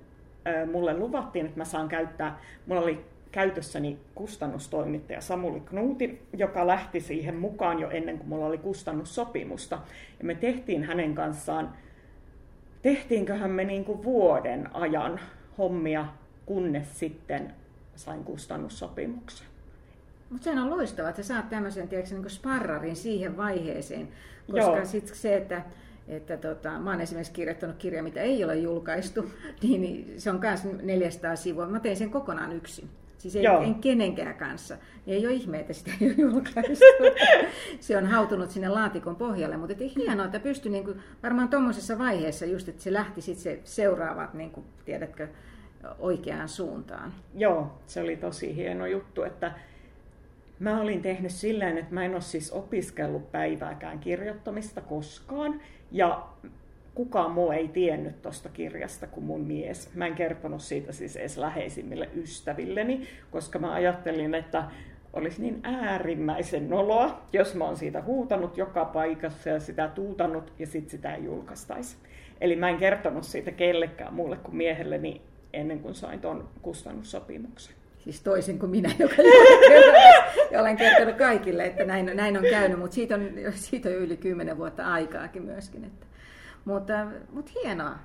mulle luvattiin, että mä saan käyttää, mulla oli käytössäni kustannustoimittaja Samuli Knuuti, joka lähti siihen mukaan jo ennen kuin mulla oli kustannussopimusta. Ja me tehtiin hänen kanssaan tehtiinköhän me niin kuin vuoden ajan hommia, kunnes sitten sain kustannussopimuksen. Mutta sehän on loistavaa, että sä saat tämmöisen tiedätkö, niin sparrarin siihen vaiheeseen, koska sitten se, että että tota, mä oon esimerkiksi kirjoittanut kirja, mitä ei ole julkaistu, niin, [LAUGHS] niin se on myös 400 sivua. Mä tein sen kokonaan yksin. Siis ei, en kenenkään kanssa. Niin ei ole ihme, että sitä ei ole julkaistu. [LAUGHS] se on hautunut sinne laatikon pohjalle, mutta että hienoa, että pystyi niin kuin, varmaan tuommoisessa vaiheessa just, että se lähti sitten se seuraavat, niin kuin, tiedätkö, oikeaan suuntaan. Joo, se oli tosi hieno juttu, että mä olin tehnyt silleen, että mä en ole siis opiskellut päivääkään kirjoittamista koskaan. Ja kukaan muu ei tiennyt tuosta kirjasta kuin mun mies. Mä en kertonut siitä siis edes läheisimmille ystävilleni, koska mä ajattelin, että olisi niin äärimmäisen noloa, jos mä oon siitä huutanut joka paikassa ja sitä tuutanut ja sitten sitä ei julkaistaisi. Eli mä en kertonut siitä kellekään muulle kuin miehelleni ennen kuin sain tuon kustannussopimuksen. Siis toisin kuin minä, joka ja olen kertonut kaikille, että näin, näin on käynyt, mutta siitä on, siitä on yli kymmenen vuotta aikaakin myöskin. Että. Mutta, mutta hienoa.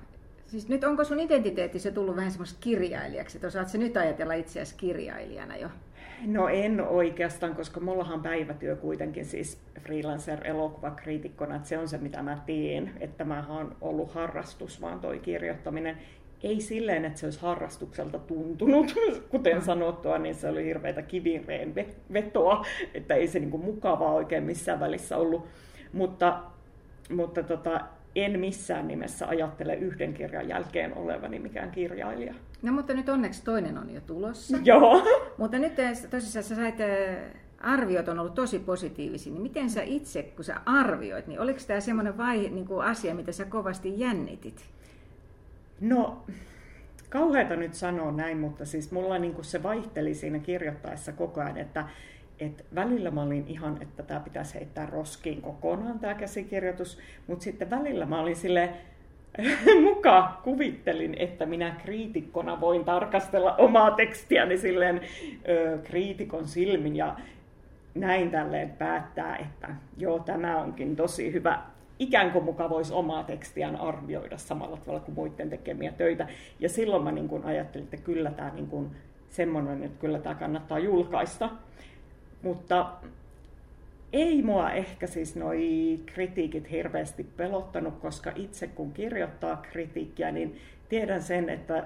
Siis nyt onko sun identiteetti se tullut vähän semmoista kirjailijaksi, että osaat nyt ajatella itseäsi kirjailijana jo? No en oikeastaan, koska mullahan päivätyö kuitenkin siis freelancer-elokuvakriitikkona, että se on se mitä mä teen, että mä oon ollut harrastus vaan toi kirjoittaminen ei silleen, että se olisi harrastukselta tuntunut, [LAUGHS] kuten mm. sanottua, niin se oli hirveätä kivireen vetoa, että ei se niin kuin mukavaa oikein missään välissä ollut. Mutta, mutta tota, en missään nimessä ajattele yhden kirjan jälkeen olevani mikään kirjailija. No mutta nyt onneksi toinen on jo tulossa. [LAUGHS] Joo. Mutta nyt tosissaan sä sait arviot on ollut tosi positiivisia, niin miten sä itse, kun sä arvioit, niin oliko tämä semmoinen vaihe, niin kuin asia, mitä sä kovasti jännitit? No, kauheata nyt sanoa näin, mutta siis mulla niin kuin se vaihteli siinä kirjoittaessa koko ajan, että et välillä mä olin ihan, että tämä pitäisi heittää roskiin kokonaan tämä käsikirjoitus, mutta sitten välillä mä olin sille [LAUGHS] muka kuvittelin, että minä kriitikkona voin tarkastella omaa tekstiäni silleen ö, kriitikon silmin ja näin tälleen päättää, että joo, tämä onkin tosi hyvä ikään kuin muka voisi omaa tekstiään arvioida samalla tavalla kuin muiden tekemiä töitä. Ja silloin mä niin kuin ajattelin, että kyllä tämä niin kuin semmoinen, että kyllä tämä kannattaa julkaista. Mutta ei mua ehkä siis noi kritiikit hirveästi pelottanut, koska itse kun kirjoittaa kritiikkiä, niin tiedän sen, että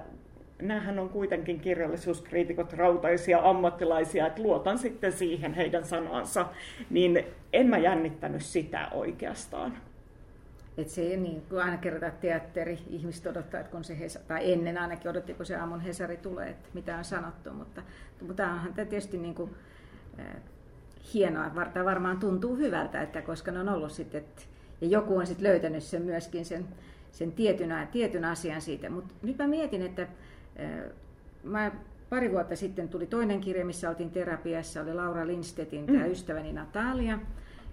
näähän on kuitenkin kirjallisuuskriitikot rautaisia ammattilaisia, että luotan sitten siihen heidän sanansa, niin en mä jännittänyt sitä oikeastaan. Että se ei niin kuin aina kerrotaan teatteri, ihmiset odottaa, että kun se Hesa, tai ennen ainakin odotti, kun se aamun Hesari tulee, että mitä on sanottu, mutta, mutta onhan tietysti niin kuin, hienoa, tämä varmaan tuntuu hyvältä, että koska ne on ollut sitten, että, ja joku on sitten löytänyt sen myöskin sen, sen tietyn, tietyn asian siitä. Mutta nyt mä mietin, että äh, mä pari vuotta sitten tuli toinen kirja, missä oltiin terapiassa, oli Laura Lindstedtin, tämä mm. ystäväni Natalia,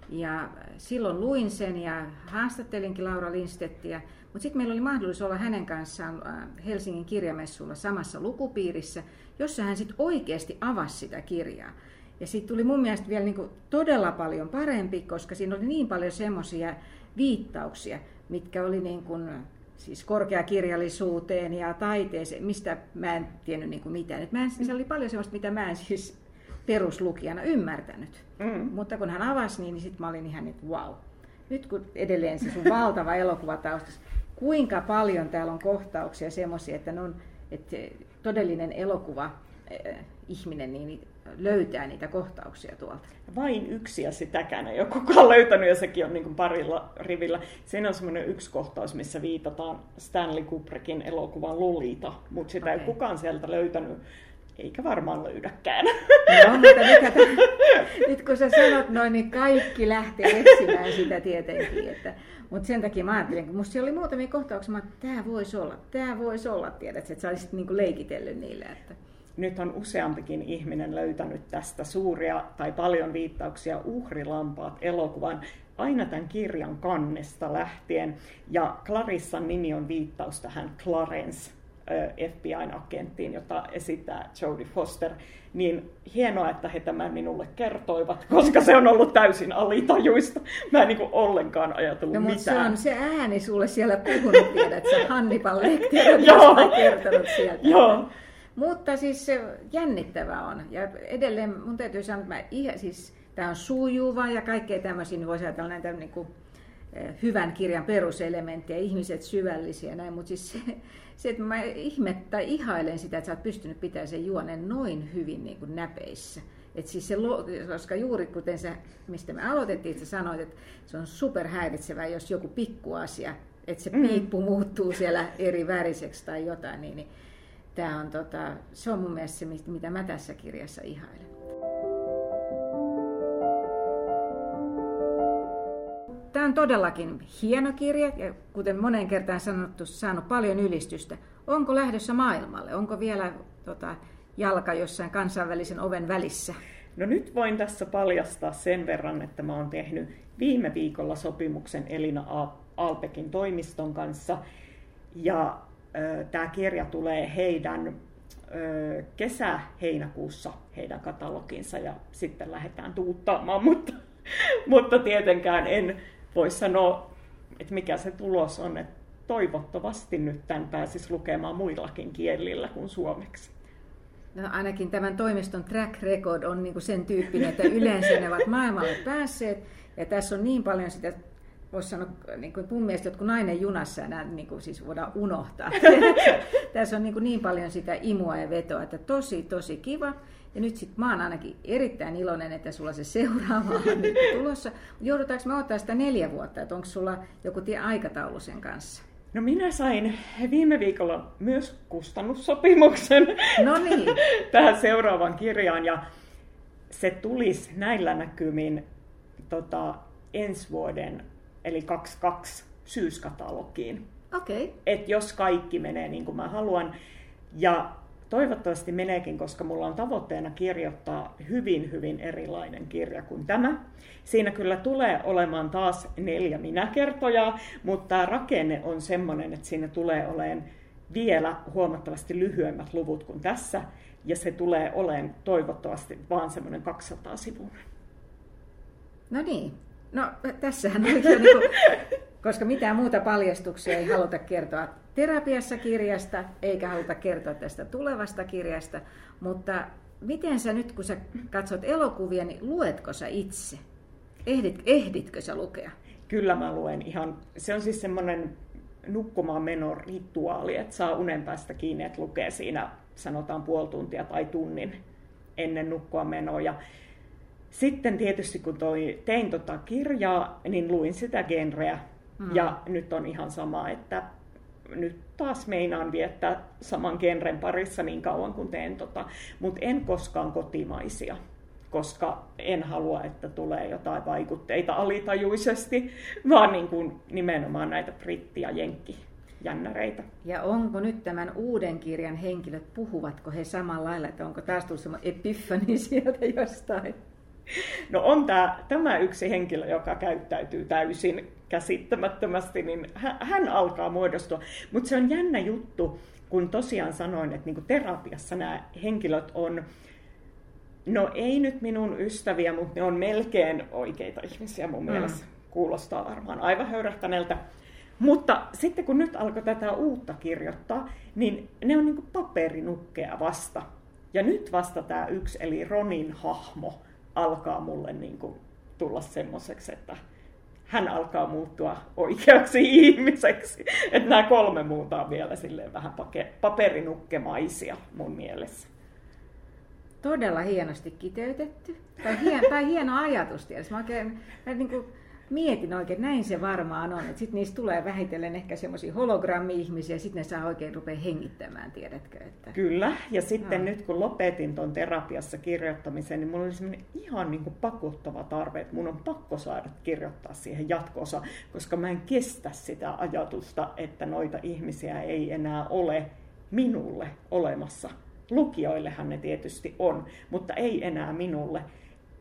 ja silloin luin sen ja haastattelinkin Laura Lindstettiä, mutta sitten meillä oli mahdollisuus olla hänen kanssaan äh, Helsingin kirjamessulla samassa lukupiirissä, jossa hän sitten oikeasti avasi sitä kirjaa. Ja siitä tuli mun mielestä vielä niin todella paljon parempi, koska siinä oli niin paljon semmoisia viittauksia, mitkä oli niin kuin, siis korkeakirjallisuuteen ja taiteeseen, mistä mä en tiennyt niin kuin mitään. Et mä en, se oli paljon semmoista, mitä mä en siis peruslukijana ymmärtänyt. Mm. Mutta kun hän avasi niin, niin sitten mä olin ihan, että wow. Nyt kun edelleen se sun valtava [LAUGHS] elokuvataustas, kuinka paljon täällä on kohtauksia semmoisia, että, on, että todellinen elokuva äh, ihminen niin löytää niitä kohtauksia tuolta. Vain yksi ja sitäkään ei ole kukaan löytänyt ja sekin on niin kuin parilla rivillä. Siinä on semmoinen yksi kohtaus, missä viitataan Stanley Kubrickin elokuvan Lolita, mutta sitä okay. ei kukaan sieltä löytänyt eikä varmaan löydäkään. No, mutta nyt, nyt kun sä sanot noin, niin kaikki lähtee etsimään sitä tietenkin. Että, mutta sen takia mä ajattelin, kun musta oli muutamia kohtauksia, että tämä voisi olla, tämä voisi olla, tiedät, että sä olisit niin leikitellyt niille. Että. Nyt on useampikin ihminen löytänyt tästä suuria tai paljon viittauksia uhrilampaat elokuvan aina tämän kirjan kannesta lähtien. Ja Clarissan nimi on viittaus tähän Clarence FBI-agenttiin, jota esittää Jodie Foster, niin hienoa, että he tämän minulle kertoivat, koska se on ollut täysin alitajuista. Mä en niin ollenkaan ajatellut no, mitään. Se on se ääni sulle siellä puhunut, tiedät sä Hannibal Lecter on [LAUGHS] kertonut sieltä. Joo. Mutta siis se jännittävä on. Ja edelleen mun täytyy sanoa, että mä ihan, siis, tämä on sujuva ja kaikkea tämmöisiä, niin voisi ajatella näitä niin kuin, hyvän kirjan peruselementtejä, ihmiset syvällisiä ja näin, mutta siis se, se, että mä ihmet, tai ihailen sitä, että sä oot pystynyt pitämään sen juonen noin hyvin niin kuin näpeissä. Et siis se, koska juuri kuten sä, mistä me aloitettiin, että sä sanoit, että se on superhäiritsevää, jos joku pikkuasia, että se mm. piippu mm. muuttuu siellä eri väriseksi tai jotain, niin, niin tämä on, tota, se on mun mielestä se, mitä mä tässä kirjassa ihailen. Tämä on todellakin hieno kirja ja kuten monen kertaan sanottu, saanut paljon ylistystä. Onko lähdössä maailmalle? Onko vielä tota, jalka jossain kansainvälisen oven välissä? No nyt voin tässä paljastaa sen verran, että mä oon tehnyt viime viikolla sopimuksen Elina Alpekin toimiston kanssa. Ja tämä kirja tulee heidän kesä-heinäkuussa heidän kataloginsa ja sitten lähdetään tuuttaamaan, [LAUGHS] mutta, mutta tietenkään en voi sanoa, että mikä se tulos on, että toivottavasti nyt tämän pääsisi lukemaan muillakin kielillä kuin suomeksi. No ainakin tämän toimiston track record on niin sen tyyppinen, että yleensä ne ovat maailmalle päässeet. Ja tässä on niin paljon sitä, voisi sanoa, niin kuin mun mielestä jotkut nainen junassa, ja nämä niin kuin siis voidaan unohtaa. [LAUGHS] tässä on niin, kuin niin paljon sitä imua ja vetoa, että tosi, tosi kiva. Ja nyt sitten mä oon ainakin erittäin iloinen, että sulla se seuraava on nyt tulossa. Joudutaanko me ottaa sitä neljä vuotta, että onko sulla joku tie aikataulu sen kanssa? No minä sain viime viikolla myös kustannussopimuksen [LAUGHS] no niin. tähän seuraavaan kirjaan ja se tulisi näillä näkymin tota, ensi vuoden eli 22 syyskatalogiin. Okay. Et jos kaikki menee niin kuin mä haluan. Ja toivottavasti meneekin, koska mulla on tavoitteena kirjoittaa hyvin, hyvin erilainen kirja kuin tämä. Siinä kyllä tulee olemaan taas neljä minäkertoja, mutta tämä rakenne on semmoinen, että siinä tulee olemaan vielä huomattavasti lyhyemmät luvut kuin tässä, ja se tulee olemaan toivottavasti vaan semmoinen 200 sivuinen. No niin, no tässähän on niin kuin, koska mitään muuta paljastuksia ei haluta kertoa terapiassa kirjasta, eikä haluta kertoa tästä tulevasta kirjasta, mutta miten sä nyt, kun sä katsot elokuvia, niin luetko sä itse? Ehdit, ehditkö sä lukea? Kyllä mä luen ihan, se on siis semmoinen nukkumaan menon rituaali, että saa unen päästä kiinni, että lukee siinä sanotaan puoli tuntia tai tunnin ennen nukkua menoa. Sitten tietysti kun toi, tein tota kirjaa, niin luin sitä genreä. Mm. Ja nyt on ihan sama, että nyt taas meinaan viettää saman genren parissa niin kauan kuin teen tota, mutta en koskaan kotimaisia koska en halua, että tulee jotain vaikutteita alitajuisesti, [LAUGHS] vaan niin kuin nimenomaan näitä britti- ja jenkki jännäreitä. Ja onko nyt tämän uuden kirjan henkilöt, puhuvatko he samalla lailla, että onko taas tullut semmoinen epiphany [LAUGHS] sieltä jostain? No on tämä, tämä yksi henkilö, joka käyttäytyy täysin käsittämättömästi, niin hän, hän alkaa muodostua. Mutta se on jännä juttu, kun tosiaan sanoin, että niinku terapiassa nämä henkilöt on, no ei nyt minun ystäviä, mutta ne on melkein oikeita ihmisiä mun mm. mielestä. Kuulostaa varmaan aivan höyrähtäneeltä. Mutta sitten kun nyt alkoi tätä uutta kirjoittaa, niin ne on niin paperinukkeja vasta. Ja nyt vasta tämä yksi, eli Ronin hahmo, alkaa mulle niin kuin tulla semmoiseksi, että hän alkaa muuttua oikeaksi [LAUGHS] ihmiseksi. Että nämä kolme muuta on vielä silleen vähän paperinukkemaisia mun mielessä. Todella hienosti kiteytetty. Tai, hien, tai hieno ajatus tietysti. Mä oikein, mä niin kuin, mietin oikein, näin se varmaan on. Että sitten niistä tulee vähitellen ehkä semmoisia hologrammi-ihmisiä, ja sitten ne saa oikein rupea hengittämään, tiedätkö? Että... Kyllä, ja sitten no. nyt kun lopetin tuon terapiassa kirjoittamisen, niin mulla oli semmoinen ihan niin kuin pakottava tarve, että mun on pakko saada kirjoittaa siihen jatkoosa, koska mä en kestä sitä ajatusta, että noita ihmisiä ei enää ole minulle olemassa. Lukijoillehan ne tietysti on, mutta ei enää minulle.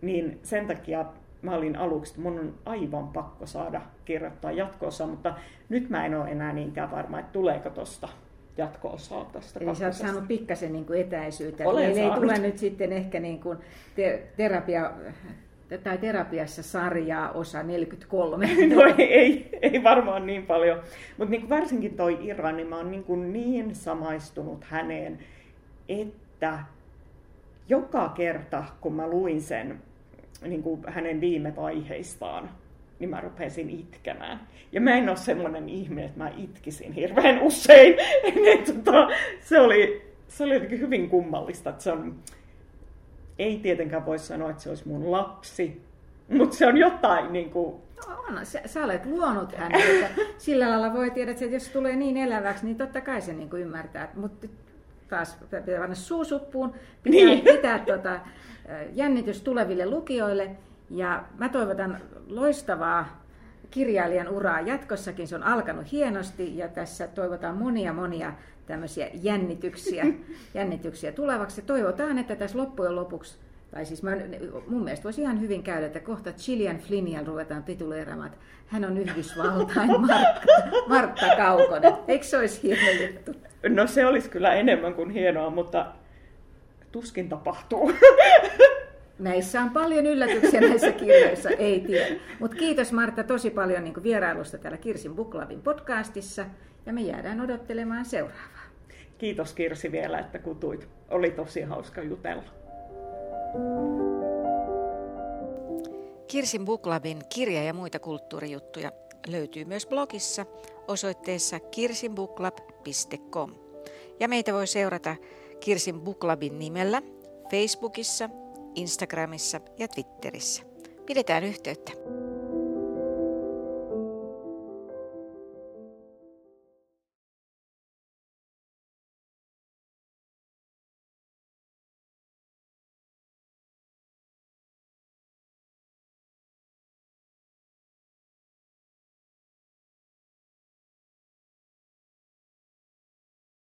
Niin sen takia mä olin aluksi, että mun on aivan pakko saada kirjoittaa jatkoosa, mutta nyt mä en ole enää niinkään varma, että tuleeko tuosta jatko-osaa tästä Eli sä oot saanut pikkasen niin kuin etäisyyttä. Olen Eli ei tule nyt sitten ehkä niin kuin te- terapia, tai terapiassa sarjaa osa 43. [LAUGHS] No ei, ei, ei varmaan niin paljon. Mutta niin varsinkin toi Ira, niin mä oon niin, niin samaistunut häneen, että joka kerta, kun mä luin sen niin kuin hänen viime vaiheistaan, niin mä rupesin itkemään. Ja mä en ole semmoinen ihminen, että mä itkisin hirveän usein. [LAUGHS] niin, tota, se, oli, se oli jotenkin hyvin kummallista. Että se on, ei tietenkään voi sanoa, että se olisi mun lapsi, mutta se on jotain niin kuin... No on, sä, sä olet luonut hänet. Sillä lailla voi tiedä, että jos tulee niin eläväksi, niin totta kai se niin kuin ymmärtää. Mutta taas pitää panna suusuppuun, pitää, niin. pitää tota, jännitys tuleville lukijoille. Ja mä toivotan loistavaa kirjailijan uraa jatkossakin. Se on alkanut hienosti ja tässä toivotaan monia monia tämmöisiä jännityksiä, [LAUGHS] jännityksiä tulevaksi. Toivotaan, että tässä loppujen lopuksi tai siis mä, mun mielestä voisi ihan hyvin käydä, että kohta Chilean Flynnial ruvetaan tituleeraamaan, että hän on Yhdysvaltain [LAUGHS] Martta, Martta Kaukonen. Eikö se olisi hieno juttu? No se olisi kyllä enemmän kuin hienoa, mutta tuskin tapahtuu. Näissä on paljon yllätyksiä näissä kirjoissa, ei tiedä. Mutta kiitos Martta tosi paljon niin vierailusta täällä Kirsin Buklavin podcastissa ja me jäädään odottelemaan seuraavaa. Kiitos Kirsi vielä, että kutuit. Oli tosi hauska jutella. Kirsin Buklabin kirja ja muita kulttuurijuttuja löytyy myös blogissa osoitteessa kirsinbuklab.com. Ja meitä voi seurata Kirsin Buklabin nimellä Facebookissa, Instagramissa ja Twitterissä. Pidetään yhteyttä.